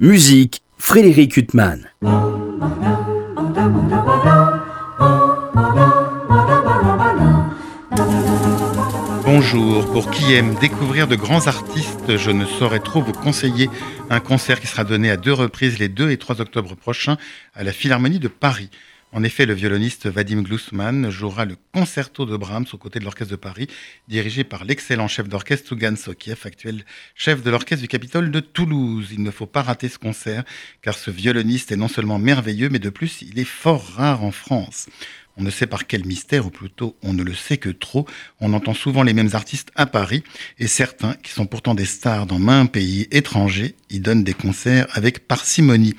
Musique, Frédéric Huttman. Bonjour, pour qui aime découvrir de grands artistes, je ne saurais trop vous conseiller un concert qui sera donné à deux reprises les 2 et 3 octobre prochains à la Philharmonie de Paris. En effet, le violoniste Vadim Glusman jouera le concerto de Brahms aux côtés de l'Orchestre de Paris, dirigé par l'excellent chef d'orchestre Tougan Sokiev, actuel chef de l'Orchestre du Capitole de Toulouse. Il ne faut pas rater ce concert, car ce violoniste est non seulement merveilleux, mais de plus, il est fort rare en France. On ne sait par quel mystère, ou plutôt on ne le sait que trop, on entend souvent les mêmes artistes à Paris, et certains, qui sont pourtant des stars dans main pays étrangers, y donnent des concerts avec parcimonie.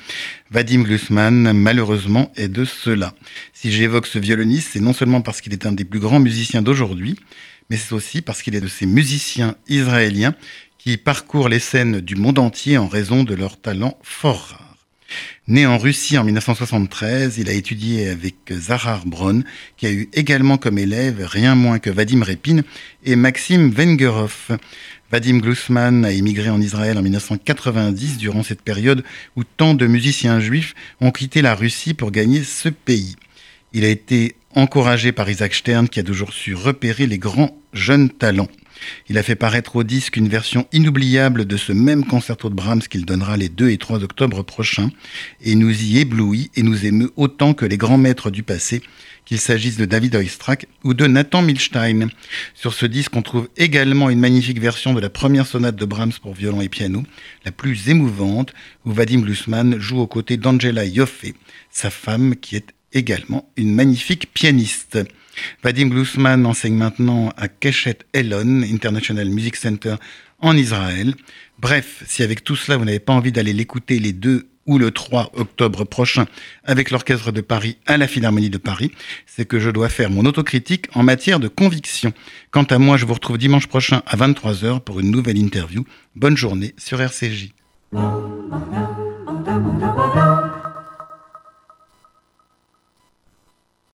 Vadim Glusman, malheureusement, est de cela. Si j'évoque ce violoniste, c'est non seulement parce qu'il est un des plus grands musiciens d'aujourd'hui, mais c'est aussi parce qu'il est de ces musiciens israéliens qui parcourent les scènes du monde entier en raison de leur talent fort. Né en Russie en 1973, il a étudié avec Zahar Bron, qui a eu également comme élève rien moins que Vadim Repin et Maxime Vengerov. Vadim Glusman a émigré en Israël en 1990 durant cette période où tant de musiciens juifs ont quitté la Russie pour gagner ce pays. Il a été encouragé par Isaac Stern qui a toujours su repérer les grands jeunes talents. Il a fait paraître au disque une version inoubliable de ce même concerto de Brahms qu'il donnera les 2 et 3 octobre prochains, et nous y éblouit et nous émeut autant que les grands maîtres du passé, qu'il s'agisse de David Oistrakh ou de Nathan Milstein. Sur ce disque, on trouve également une magnifique version de la première sonate de Brahms pour violon et piano, la plus émouvante, où Vadim Glusman joue aux côtés d'Angela Yoffe, sa femme qui est également une magnifique pianiste. Vadim Glusman enseigne maintenant à Keshet Elon International Music Center en Israël. Bref, si avec tout cela vous n'avez pas envie d'aller l'écouter les 2 ou le 3 octobre prochain avec l'Orchestre de Paris à la Philharmonie de Paris, c'est que je dois faire mon autocritique en matière de conviction. Quant à moi, je vous retrouve dimanche prochain à 23h pour une nouvelle interview. Bonne journée sur RCJ.